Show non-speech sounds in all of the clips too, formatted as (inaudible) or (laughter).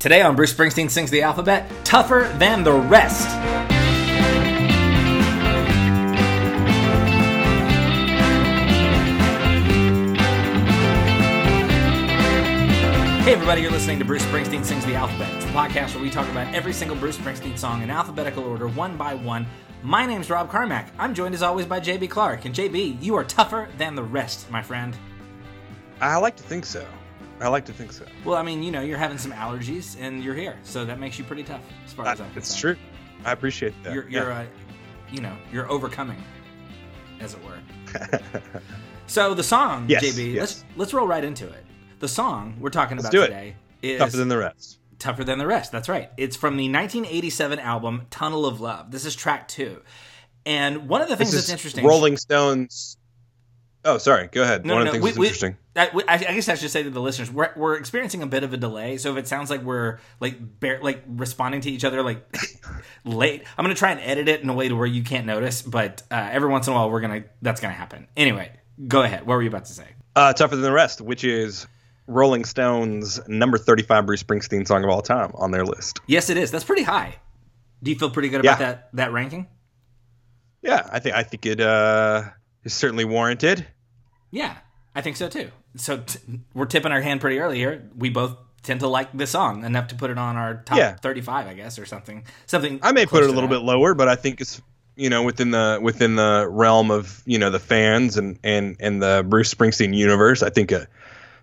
Today on Bruce Springsteen Sings the Alphabet, Tougher Than the Rest. Hey, everybody, you're listening to Bruce Springsteen Sings the Alphabet. It's a podcast where we talk about every single Bruce Springsteen song in alphabetical order, one by one. My name's Rob Carmack. I'm joined as always by JB Clark. And JB, you are tougher than the rest, my friend. I like to think so. I like to think so. Well, I mean, you know, you're having some allergies and you're here, so that makes you pretty tough as far as I'm It's concerned. true. I appreciate that. You're, you're uh, you know, you're overcoming, as it were. (laughs) So the song, Yes, JB, yes. let's let's roll right into it. The song we're talking Let's about today is tougher than the rest. Tougher Than the Rest. That's right. It's from the 1987 album Tunnel of Love. This is track two. And one of the things that's interesting. Rolling Stones. Oh, sorry. Go ahead. No, One no, of the things we- that's we- interesting. I, we- I I guess I should say to the listeners, we're, we're experiencing a bit of a delay. So if it sounds like we're like bare, like responding to each other like (laughs) late, I'm gonna try and edit it in a way to where you can't notice. But uh, every once in a while, we're gonna that's gonna happen. Anyway, go ahead. What were you about to say? Uh, tougher than the rest, which is Rolling Stones' number 35 Bruce Springsteen song of all time on their list. Yes, it is. That's pretty high. Do you feel pretty good about Yeah. that that ranking? Yeah, I think I think it uh, is certainly warranted. Yeah, I think so too. So t- we're tipping our hand pretty early here. We both tend to like this song enough to put it on our top Yeah. 35, I guess, or something. Something. I may put it a little that. bit lower, but I think it's you know within the within the realm of you know the fans and and and the Bruce Springsteen universe. I think uh,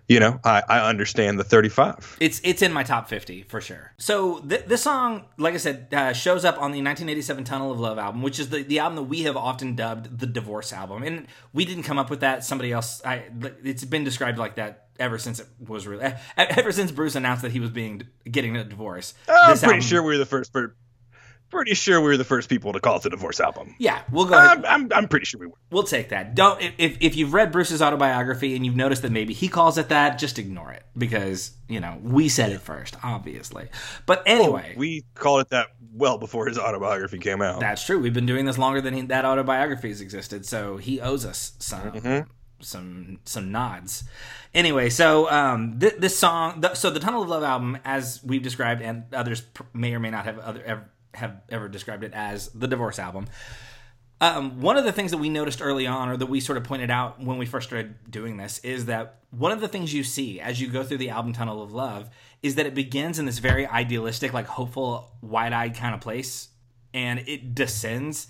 you know I, I understand the 35. It's it's in my top 50 for sure. So th- this song, like I said, uh, shows up on the 1987 Tunnel of Love album, which is the, the album that we have often dubbed the divorce album. And we didn't come up with that. Somebody else. I, it's been described like that ever since it was really ever since Bruce announced that he was being getting a divorce. I'm pretty album- sure we were the first. per- Pretty sure we were the first people to call it the divorce album. Yeah, we'll go. ahead. I'm, I'm, I'm pretty sure we were. We'll take that. Don't if if you've read Bruce's autobiography and you've noticed that maybe he calls it that, just ignore it because you know we said it first, obviously. But anyway, We called it that well before his autobiography came out. that's true. We've been doing this longer than he, that autobiography has existed, so he owes us some some some nods. Anyway, so um, th- this song, th- so the Tunnel of Love album, as we've described, and others pr- may or may not have other ever, have ever described it as the divorce album. Um, one of the things that we noticed early on, or that we sort of pointed out when we first started doing this, is that one of the things you see as you go through the album Tunnel of Love is that it begins in this very idealistic, like hopeful, wide eyed kind of place, and it descends.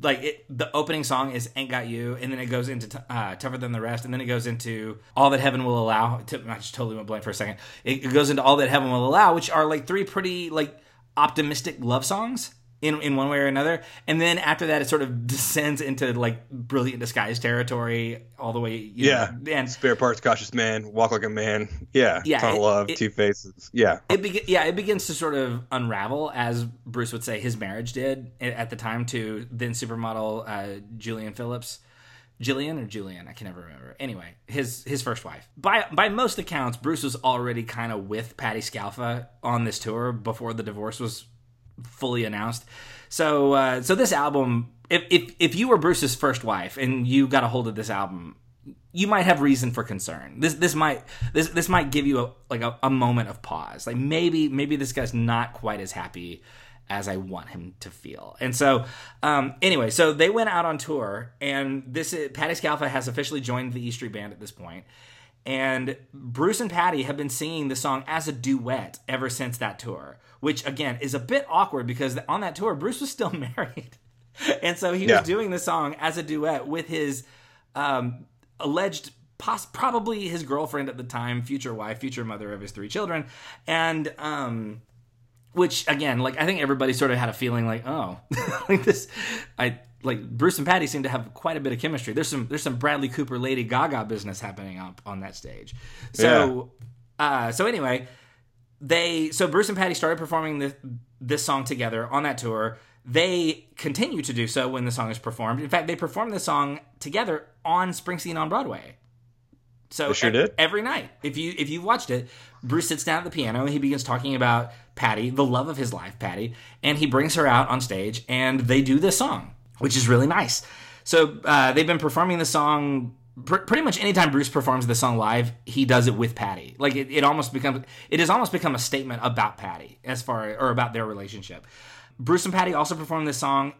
Like it, the opening song is "Ain't Got You," and then it goes into t- uh, "Tougher Than the Rest," and then it goes into "All That Heaven Will Allow." I just totally went blank for a second. It, it goes into "All That Heaven Will Allow," which are like three pretty like optimistic love songs in in one way or another. And then after that, it sort of descends into like brilliant disguise territory all the way. You Yeah. know, and Spare parts, cautious man, walk like a man. Yeah. Yeah, Tunnel it- love, it- two faces. Yeah. it be- yeah, it begins to sort of unravel as Bruce would say his marriage did at the time to then supermodel uh, Julianne Phillips. Jillian or Julian, I can never remember. Anyway, his his first wife. By by most accounts, Bruce was already kind of with Patti Scialfa on this tour before the divorce was fully announced. So uh, so this album, if, if if you were Bruce's first wife and you got a hold of this album, you might have reason for concern. This this might this this might give you a like a, a moment of pause. Like maybe maybe this guy's not quite as happy as I want him to feel. And so um, anyway, so they went out on tour, and this is, Patti Scialfa has officially joined the E Street Band at this point. And Bruce and Patty have been singing the song as a duet ever since that tour, which again is a bit awkward because on that tour Bruce was still (laughs) married. And so he Yeah. was doing the song as a duet with his um, alleged, pos- probably his girlfriend at the time, future wife, future mother of his three children, and um, which again, like I think everybody sort of had a feeling like, oh, (laughs) like this, I like Bruce and Patty seem to have quite a bit of chemistry. There's some there's some Bradley Cooper, Lady Gaga business happening up on that stage. So, uh, so anyway, they so Bruce and Patty started performing this this song together on that tour. They continue to do so when the song is performed. In fact, they performed the song together on Springsteen on Broadway. So sure e- did? every night, if you if you've watched it, Bruce sits down at the piano and he begins talking about Patty, the love of his life, Patty, and he brings her out on stage and they do this song, which is really nice. So uh, they've been performing the song pr- pretty much anytime Bruce performs the song live, he does it with Patty. Like it, it almost becomes it has almost become a statement about Patty as far or about their relationship. Bruce and Patty also performed this song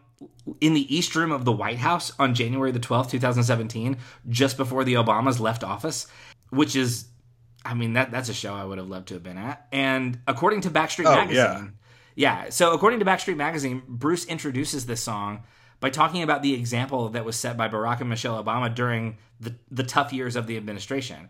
in the East Room of the White House on January the 12th, 2017, just before the Obamas left office, which is I mean that that's a show I would have loved to have been at. And according to Backstreet Oh, Magazine, yeah. So according to Backstreet Magazine, Bruce introduces this song by talking about the example that was set by Barack and Michelle Obama during the the tough years of the administration.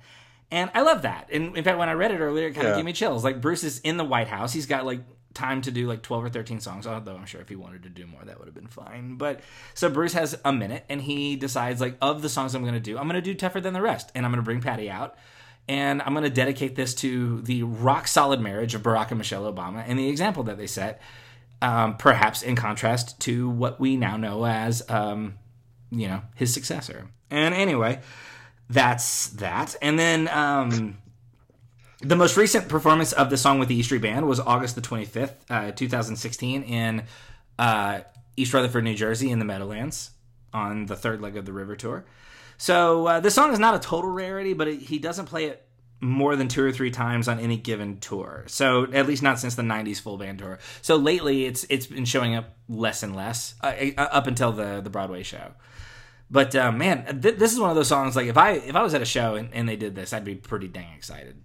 And I love that. And in fact, when I read it earlier, it kind of gave me chills. Like Bruce is in the White House. He's got like time to do like 12 or 13 songs, although I'm sure if he wanted to do more, that would have been fine. But so Bruce has a minute and he decides, like, of the songs I'm going to do, I'm going to do Tougher Than the Rest. And I'm going to bring Patty out. And I'm going to dedicate this to the rock solid marriage of Barack and Michelle Obama and the example that they set, um, perhaps in contrast to what we now know as, um, you know, his successor. And anyway, that's that. And then um, the most recent performance of the song with the E Street Band was August the 25th, uh, 2016, in uh, East Rutherford, New Jersey, in the Meadowlands on the third leg of the River Tour. So uh, this song is not a total rarity, but it, he doesn't play it more than two or three times on any given tour. So at least not since the '90s full band tour. So lately, it's it's been showing up less and less uh, uh, up until the the Broadway show. But uh, man, th- this is one of those songs. Like if I if I was at a show and, and they did this, I'd be pretty dang excited.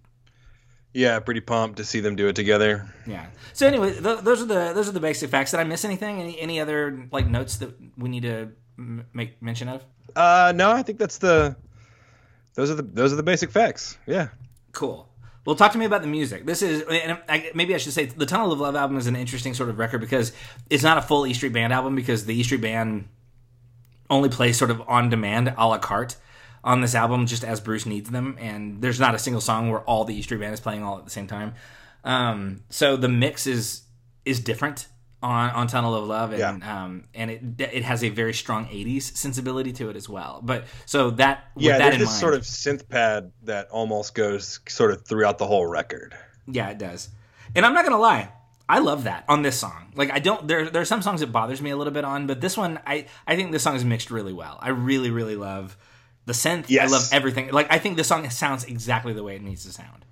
Yeah, pretty pumped to see them do it together. Yeah. So anyway, th- those are the those are the basic facts. Did I miss anything? Any any other like notes that we need to m- make mention of? Uh, no, I think that's the those are the those are the basic facts. Yeah. Cool. Well, talk to me about the music. This is, and I, maybe I should say, the Tunnel of Love album is an interesting sort of record because it's not a full E Street Band album because the E Street Band only plays sort of on demand, a la carte, on this album just as Bruce needs them, and there's not a single song where all the E Street Band is playing all at the same time. Um, so the mix is is different on on Tunnel of Love, and um, and it it has a very strong '80s sensibility to it as well. But so that Yeah, that there's this mind, sort of synth pad that almost goes sort of throughout the whole record. Yeah, it does. And I'm not gonna lie, I love that on this song. Like I don't there there are some songs it bothers me a little bit on, but this one I I think this song is mixed really well. I really really love the synth. I love everything. Like I think this song sounds exactly the way it needs to sound.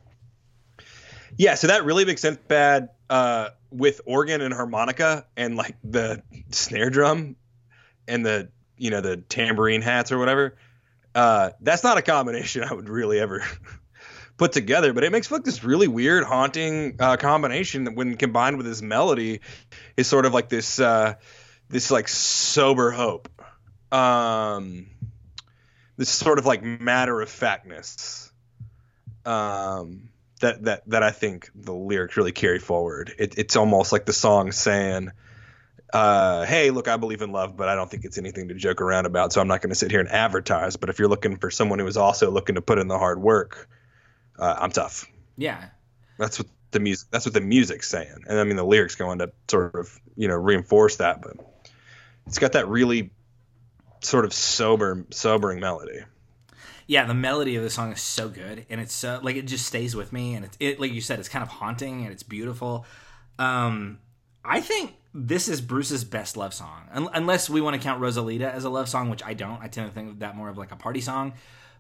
Yeah, so that really big synth pad uh, with organ and harmonica and like the snare drum and the you know the tambourine hats or whatever. Uh, that's not a combination (laughs) I would really ever (laughs) put together, but it makes like this really weird, haunting uh, combination that, when combined with his melody, is sort of like this uh, this like sober hope, um, this sort of like matter of factness. Um, that that that I think the lyrics really carry forward. It, it's almost like the song saying, uh, "Hey, look, I believe in love, but I don't think it's anything to joke around about. So I'm not going to sit here and advertise. But if you're looking for someone who is also looking to put in the hard work, uh, I'm tough. Yeah. That's what the music. That's what the music's saying. And I mean, the lyrics go on to sort of you know reinforce that. But it's got that really sort of sober, sobering melody. Yeah, the melody of the song is so good, and it's so like it just stays with me, and it's it like you said, it's kind of haunting and it's beautiful. Um, I think this is Bruce's best love song, Un- unless we want to count Rosalita as a love song, which I don't. I tend to think of that more of like a party song.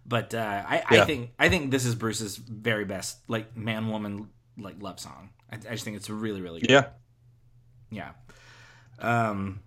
But uh, I, I think I think this is Bruce's very best like man woman like love song. I, I just think it's really really good. Yeah. yeah. Um.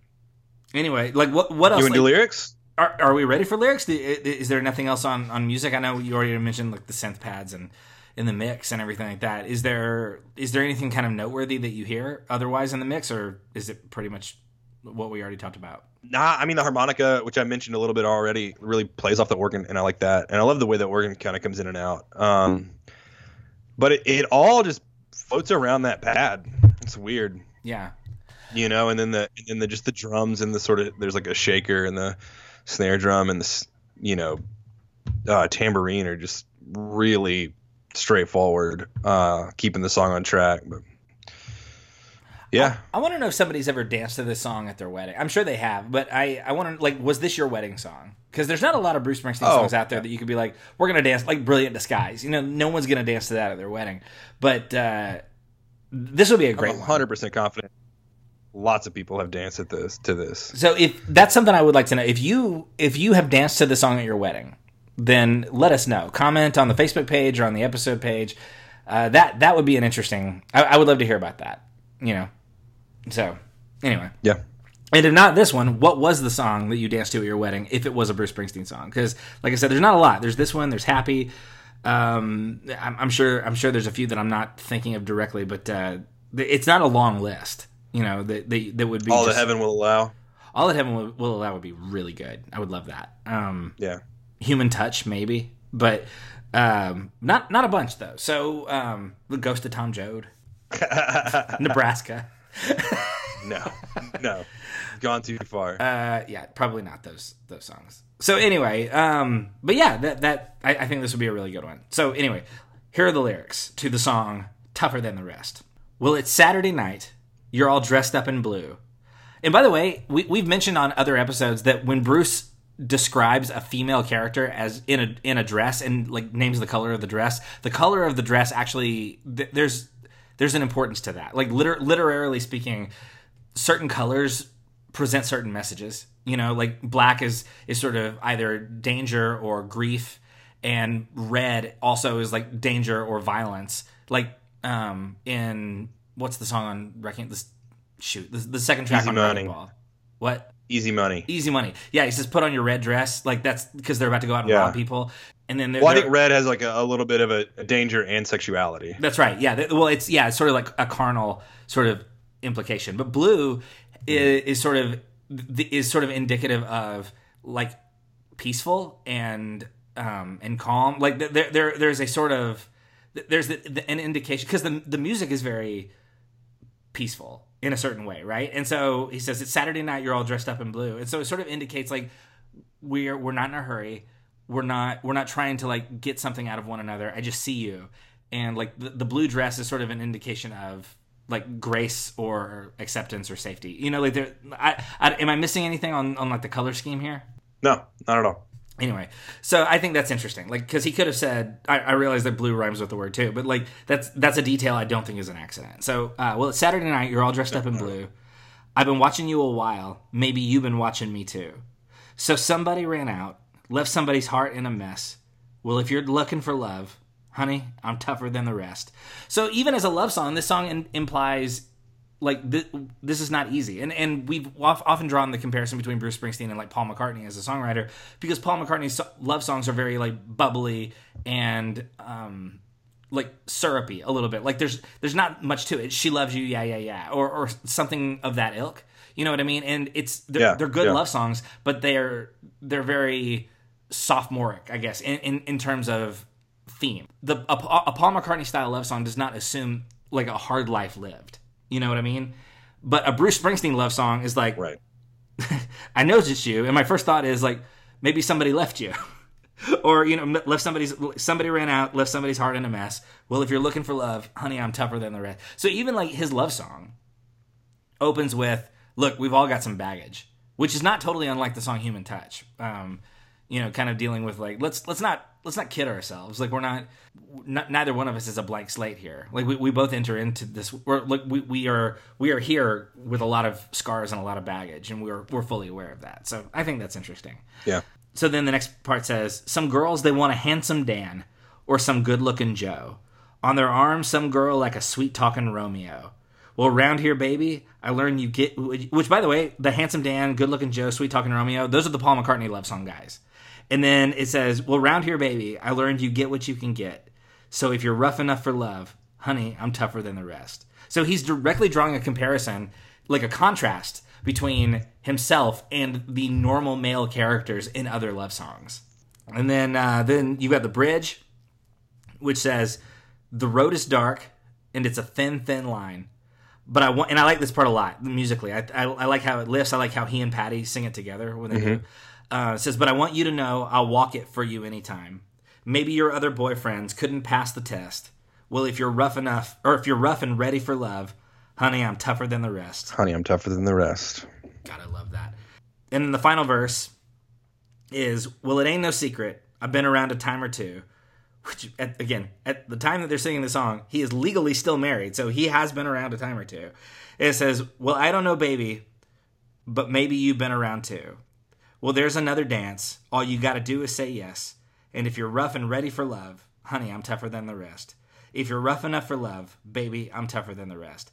Anyway, like what what else? You want to do like- lyrics? are, are we ready for lyrics? Is there nothing else on, on music? I know you already mentioned like the synth pads and in the mix and everything like that. Is there is there anything kind of noteworthy that you hear otherwise in the mix, or is it pretty much what we already talked about? Nah, I mean the harmonica, which I mentioned a little bit already, really plays off the organ, and I like that. And I love the way the organ kind of comes in and out. Um, but it, it all just floats around that pad. It's weird, Yeah, you know. And then the and then the just the drums and the sort of there's like a shaker and the snare drum and the you know uh, tambourine are just really straightforward, uh, keeping the song on track. But yeah, I want to know if somebody's ever danced to this song at their wedding. I'm sure they have, but I I want to like, was this your wedding song? Because there's not a lot of Bruce Springsteen Oh, songs out there that you could be like, we're gonna dance like "Brilliant Disguise." You know, no one's gonna dance to that at their wedding, but uh, this will be a great I'm one. 100 percent confident. Lots of people have danced at this to this. So if that's something I would like to know, if you if you have danced to the song at your wedding, then let us know. Comment on the Facebook page or on the episode page. Uh, that that would be an interesting. I, I would love to hear about that. You know. So anyway, Yeah. and if not this one, what was the song that you danced to at your wedding? If it was a Bruce Springsteen song, because like I said, there's not a lot. There's this one. There's Happy. Um, I'm, I'm sure. I'm sure there's a few that I'm not thinking of directly, but uh, it's not a long list. You know that that, that would be All just- that heaven will allow. all that heaven will, will allow would be really good. I would love that. Um, Yeah. Human Touch, maybe, but um, not not a bunch though. So um, the Ghost of Tom Joad, (laughs) Nebraska. No. No. Gone too far. Uh, yeah, probably not those those songs. So anyway, um, but yeah, that that I, I think this would be a really good one. So anyway, here are the lyrics to the song "Tougher Than the Rest." Well, it's Saturday night. You're all dressed up in blue. And by the way, we, we've mentioned on other episodes that when Bruce describes a female character as in a in a dress and like names the color of the dress, the color of the dress actually th- there's there's an importance to that. Like liter- literarily speaking, certain colors present certain messages. You know, like black is is sort of either danger or grief, and red also is like danger or violence. Like um in what's the song on Wrecking this shoot the, the second track Easy on Money. Wrecking Ball. What Easy money. easy money? Yeah, he says put on your red dress. Like that's because they're about to go out and Yeah. rob people. And then they're, Well, I think red has like a, a little bit of a, a danger and sexuality. That's right. Yeah. Well, it's yeah, it's sort of like a carnal sort of implication. But blue is, is sort of is sort of indicative of like peaceful and um and calm. Like there there there's a sort of there's the, the, an indication because the the music is very peaceful in a certain way, right? And so he says it's Saturday night. You're all dressed up in blue, and so it sort of indicates like we're we're not in a hurry. We're not we're not trying to like get something out of one another. I just see you, and like the, the blue dress is sort of an indication of like grace or acceptance or safety. You know, like there. I, I am I missing anything on on like the color scheme here? No, not at all. Anyway, so I think that's interesting. Like, because he could have said, I, I realize that blue rhymes with the word too, but like that's that's a detail I don't think is an accident. So, uh, well, it's Saturday night. You're all dressed up in blue. I've been watching you a while. Maybe you've been watching me too. So somebody ran out, left somebody's heart in a mess. Well, if you're looking for love, honey, I'm tougher than the rest. So even as a love song, this song in, implies like th- this is not easy. And and we've of- often drawn the comparison between Bruce Springsteen and like Paul McCartney as a songwriter because Paul McCartney's so- love songs are very like bubbly and um like syrupy a little bit. Like there's there's not much to it. She loves you yeah yeah yeah or or something of that ilk. You know what I mean? And it's they're, Yeah, they're good yeah. love songs but they're they're very sophomoric I guess in in, in terms of theme. The a, a Paul McCartney style love song does not assume like a hard life lived you know what I mean? But a Bruce Springsteen love song is like, Right. (laughs) I know it's you, and my first thought is like, maybe somebody left you, (laughs) or you know, left somebody's somebody ran out, left somebody's heart in a mess. Well, if you're looking for love, honey, I'm tougher than the rest. So even like his love song opens with, "Look, we've all got some baggage," which is not totally unlike the song "Human Touch." Um, you know, kind of dealing with like, let's let's not let's not kid ourselves. Like we're not, not neither one of us is a blank slate here. Like we, we both enter into this. We're like we, we are we are here with a lot of scars and a lot of baggage, and we're we're fully aware of that. So I think that's interesting. Yeah. So then the next part says, Some girls, they want a handsome Dan or some good looking Joe. On their arm, some girl like a sweet talking Romeo. Well, round here, baby, I learned you get, which by the way, the handsome Dan, good looking Joe, sweet talking Romeo, those are the Paul McCartney love song guys. And then it says, Well, round here, baby, I learned you get what you can get. So if you're rough enough for love, honey, I'm tougher than the rest. So he's directly drawing a comparison, like a contrast between himself and the normal male characters in other love songs. And then uh, then you got the bridge, which says, "The road is dark and it's a thin, thin line." But I want, and I like this part a lot musically. I, I, I like how it lifts. I like how he and Patty sing it together when they do. Uh, says, "But I want you to know I'll walk it for you anytime. Maybe your other boyfriends couldn't pass the test. Well, if you're rough enough, or if you're rough and ready for love, honey, I'm tougher than the rest." Honey, I'm tougher than the rest. God, I love that. And then the final verse is, "Well, it ain't no secret. I've been around a time or two. Which, at, again, at the time that they're singing the song, he is legally still married, so he has been around a time or two. It says, "Well, I don't know, baby, but maybe you've been around too. Well, there's another dance. All you got to do is say yes. And if you're rough and ready for love, honey, I'm tougher than the rest. If you're rough enough for love, baby, I'm tougher than the rest.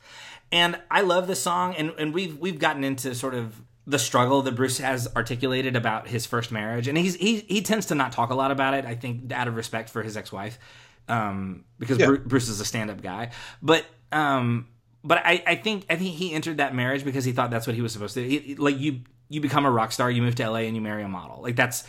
And I love this song, and, and we've we've gotten into sort of the struggle that Bruce has articulated about his first marriage, and he's he he tends to not talk a lot about it. I think out of respect for his ex-wife, um, because Yeah. Bru- Bruce is a stand-up guy. But um, but I, I think I think he entered that marriage because he thought that's what he was supposed to. He- like you you become a rock star, you move to LA, and you marry a model. Like that's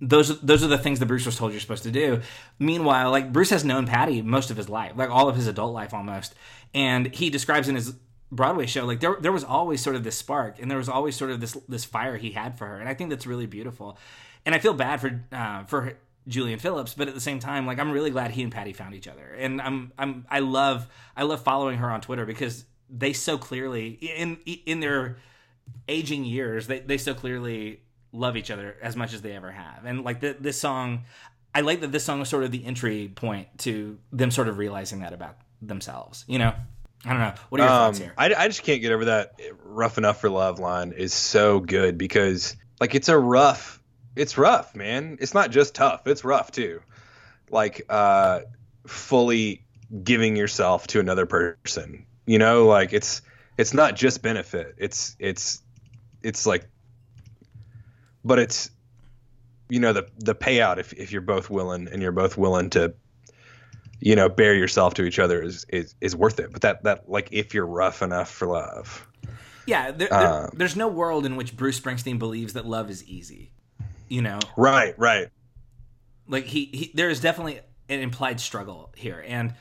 those those are the things that Bruce was told you're supposed to do. Meanwhile, like Bruce has known Patty most of his life, like all of his adult life almost, and he describes in his Broadway show like there there was always sort of this spark, and there was always sort of this this fire he had for her, and I think that's really beautiful. And I feel bad for uh, for Julianne Phillips, but at the same time, like I'm really glad he and Patty found each other, and I'm I'm I love I love following her on Twitter because they so clearly in in their aging years they they so clearly love each other as much as they ever have, and like the, this song, I like that this song was sort of the entry point to them sort of realizing that about themselves. You know, I don't know. What are your Um, thoughts here? I, I just can't get over that rough enough for love line is so good because like it's a rough it's rough man it's not just tough it's rough too like uh fully giving yourself to another person you know like it's it's not just benefit it's it's it's like but it's you know the the payout if, if you're both willing and you're both willing to you know bear yourself to each other is is, is worth it but that that like if you're rough enough for love Yeah, there, there- uh, there's no world in which Bruce Springsteen believes that love is easy. You know, right right like he, he there is definitely an implied struggle here, and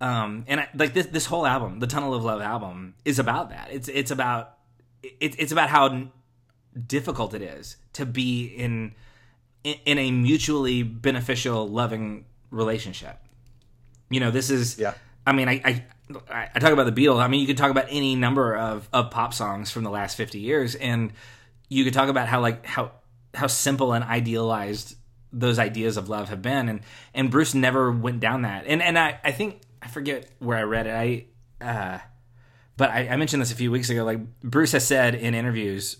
um and I, like this this whole album, the Tunnel of Love album, is about that. It's it's about it, it's about how difficult it is to be in, in a mutually beneficial, loving relationship. You know, this is Yeah. I mean, I, I I talk about the Beatles. I mean, you could talk about any number of, of pop songs from the last fifty years, and you could talk about how like how how simple and idealized those ideas of love have been, and and Bruce never went down that. And and I I think I forget where I read it. I uh, but I, I mentioned this a few weeks ago. Like Bruce has said in interviews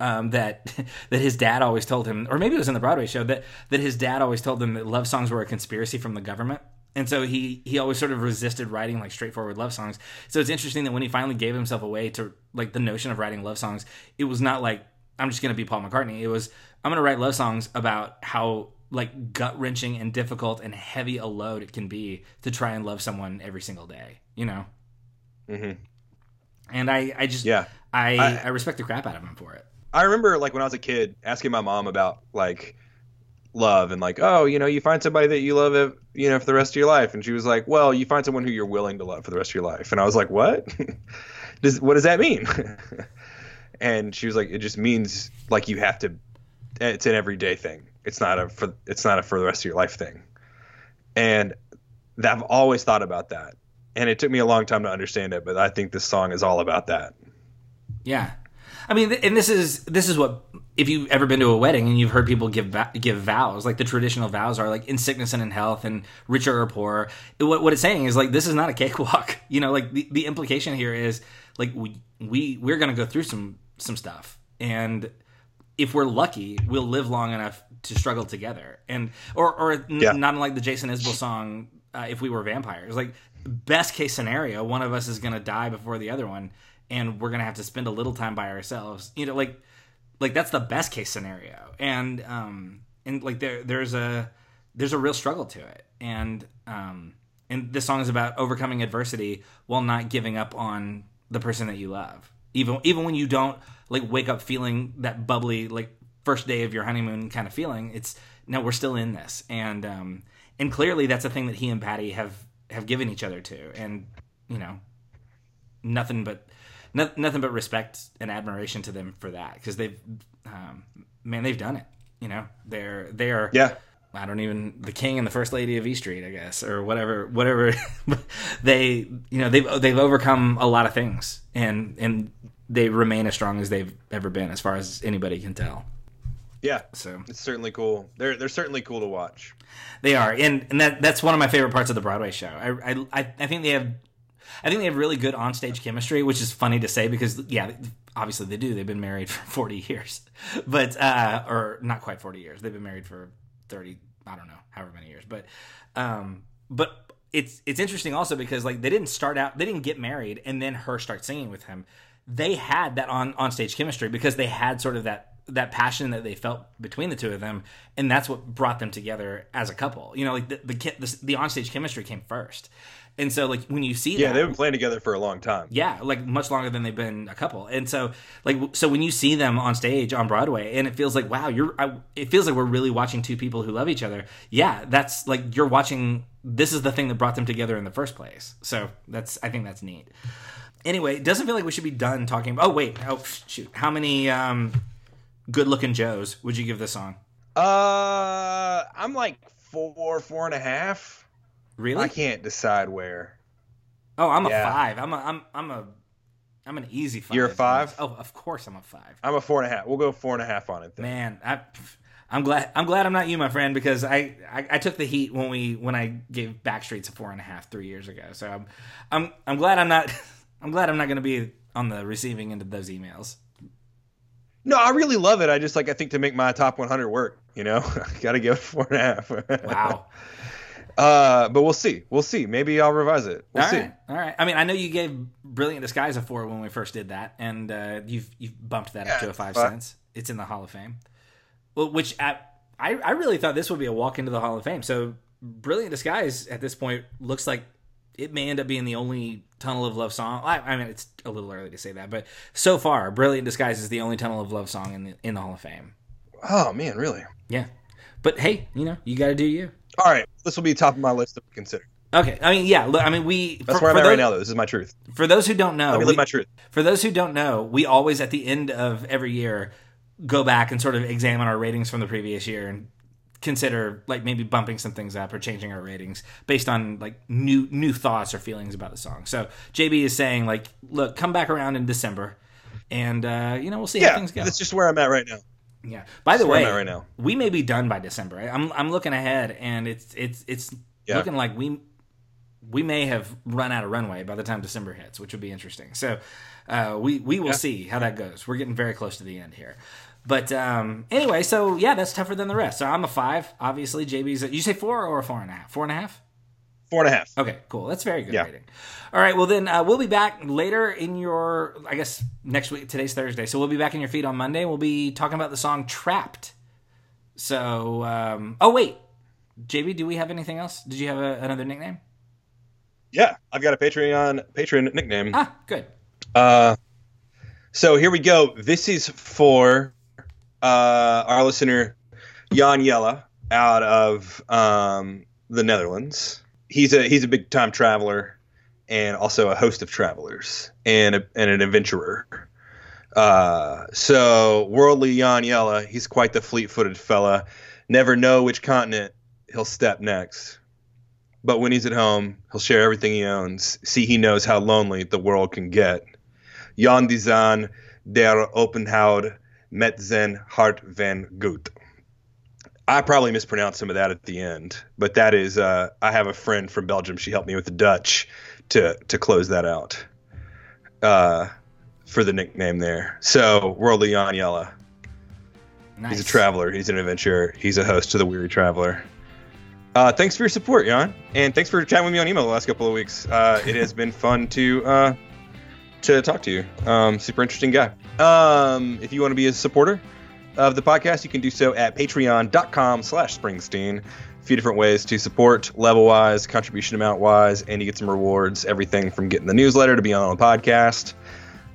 um, that (laughs) that his dad always told him, or maybe it was in the Broadway show that that his dad always told him that love songs were a conspiracy from the government, and so he he always sort of resisted writing like straightforward love songs. So it's interesting that when he finally gave himself away to like the notion of writing love songs, it was not like I'm just gonna be Paul McCartney. It was I'm gonna write love songs about how like gut wrenching and difficult and heavy a load it can be to try and love someone every single day. You know. hmm And I I just yeah I I- I respect the crap out of him for it. I remember like when I was a kid asking my mom about like love and like oh you know you find somebody that you love uh, you know for the rest of your life. And she was like well you find someone who you're willing to love for the rest of your life. And I was like what? (laughs) Does what does that mean? (laughs) And she was like it just means like you have to it's an everyday thing. It's not a for it's not a for the rest of your life thing. And that, I've always thought about that. And it took me a long time to understand it but I think this song is all about that. Yeah, I mean, and this is this is what if you've ever been to a wedding and you've heard people give give vows, like the traditional vows are like in sickness and in health, and richer or poorer. What what it's saying is like this is not a cakewalk. (laughs) You know, like the, the implication here is like we we we're gonna go through some some stuff, and if we're lucky, we'll live long enough to struggle together, and or or n- Yeah. not unlike the Jason Isbell song, uh, "If We Were Vampires." Like best case scenario, one of us is gonna die before the other one, and we're gonna have to spend a little time by ourselves. You know, like like that's the best case scenario, and um and like there there's a there's a real struggle to it, and um and this song is about overcoming adversity while not giving up on the person that you love. Even even when you don't like wake up feeling that bubbly like first day of your honeymoon kind of feeling it's no we're still in this. And um and clearly that's a thing that he and patty have have given each other to. And you know nothing but no, nothing but respect and admiration to them for that because they've um man they've done it you know they're they're yeah I don't even the king and the first lady of E Street, I guess, or whatever, whatever. (laughs) they, you know, they've they've overcome a lot of things, and and they remain as strong as they've ever been, as far as anybody can tell. yeah So it's certainly cool they're they're certainly cool to watch they are, and and that that's one of my favorite parts of the Broadway show. I I I- I think they have. I think they have really good onstage chemistry, which is funny to say because yeah, obviously they do. They've been married (laughs) for 40 years. But uh or not quite 40 years. They've been married for 30 I don't know, however many years. But um, but it's it's interesting also because like they didn't start out, they didn't get married and then her start singing with him. They had that on on stage chemistry because they had sort of that that passion that they felt between the two of them, and that's what brought them together as a couple. You know, like the the, the, the onstage chemistry came first, and so like when you see yeah, that, they've been playing together for a long time. yeah, like much longer than they've been a couple. And so like so when you see them on stage on Broadway and it feels like wow, you're I, it feels like we're really watching two people who love each other. Yeah, that's like you're watching this is the thing that brought them together in the first place. So that's I think that's neat. Anyway, it doesn't feel like we should be done talking Oh wait, oh shoot. How many um good-looking Joes would you give this song? Uh, I'm like four, four and a half. Really? I can't decide where. Oh, I'm a 5. I'm a I'm I'm a I'm an easy 5. You're a five? Oh, of course I'm a 5. I'm a four and a half. We'll go four and a half on it. Then. Man, I, I'm glad. I'm glad I'm not you, my friend, because I, I, I took the heat when we when I gave Backstreets a four and a half three years ago. So I'm I'm I'm glad I'm not. (laughs) I'm glad I'm not going to be on the receiving end of those emails. No, I really love it. I just like I think to make my top 100 work, you know, (laughs) got to give it four and a half. (laughs) Wow. uh, but we'll see. We'll see. Maybe I'll revise it. We'll All see. right, all right. I mean, I know you gave Brilliant Disguise a four when we first did that, and uh, you've you've bumped that up to a five fine. cents. It's in the Hall of Fame. Well, which at, I I really thought this would be a walk into the Hall of Fame. So Brilliant Disguise at this point looks like it may end up being the only Tunnel of Love song. I, I mean, it's a little early to say that, but so far, Brilliant Disguise is the only Tunnel of Love song in the in the Hall of Fame. Oh man, really? Yeah, but hey, you know, you got to do you. All right, this will be top of my list to consider. Okay, I mean, yeah. Look, I mean, we That's for, where I'm at those, right now. Though. This is my truth. For those who don't know, Let me we- live my truth. For those who don't know, we always at the end of every year go back and sort of examine our ratings from the previous year and consider like maybe bumping some things up or changing our ratings based on like new new thoughts or feelings about the song. So JB is saying like, look, come back around in December, and uh, you know we'll see how things go. that's just where I'm at right now. Yeah. By the That's way, right now. we may be done by December. I'm I'm looking ahead, and it's it's it's Yeah. looking like we we may have run out of runway by the time December hits, which would be interesting. So uh, we we will Yeah. see how that goes. We're getting very close to the end here. But um, anyway, so yeah, that's tougher than the rest. So I'm a five. Obviously, JB's. A, you say four or a four and a half? Four and a half. Four and a half. Okay, cool. That's very good Yeah. rating. All right, well then uh, we'll be back later in your, I guess next week. Today's Thursday, so we'll be back in your feed on Monday. We'll be talking about the song "Trapped." So, um, oh wait, JB, do we have anything else? Did you have a, another nickname? Yeah, I've got a Patreon Patreon nickname. Ah, good. Uh, so here we go. This is for uh, our listener Jan Jella out of um, the Netherlands. He's a he's a big time traveler and also a host of travelers and a, and an adventurer. Uh, so worldly Jan Jella, he's quite the fleet-footed fella. Never know which continent he'll step next. But when he's at home, he'll share everything he owns. See, he knows how lonely the world can get. Jan Zaan, der Openhoud, met zijn hart van goed. I probably mispronounced some of that at the end, but that is, uh, I have a friend from Belgium. She helped me with the Dutch to to close that out uh, for the nickname there. So, Worldly Jan Jella. Nice. He's a traveler. He's an adventurer. He's a host to the Weary Traveler. Uh, thanks for your support, Jan, and thanks for chatting with me on email the last couple of weeks. Uh, it has been fun to uh, to talk to you. Um, super interesting guy. Um, if you want to be a supporter of the podcast, you can do so at patreon.com slash Springsteen. A few different ways to support level wise, contribution amount wise, and you get some rewards. Everything from getting the newsletter to being on the podcast.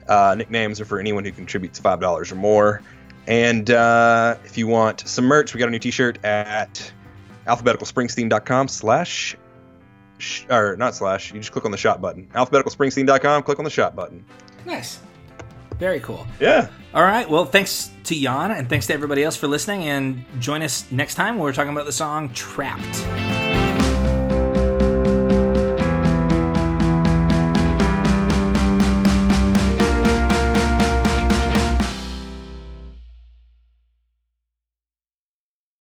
Uh, nicknames are for anyone who contributes $5 or more. And uh, if you want some merch, we got a new t-shirt at alphabeticalspringsteen.com slash sh- or not slash you just click on the shop button alphabeticalspringsteen.com click on the shop button nice. Very cool. yeah All right. Well, thanks to Jan and thanks to everybody else for listening. And join us next time when we're talking about the song "Trapped."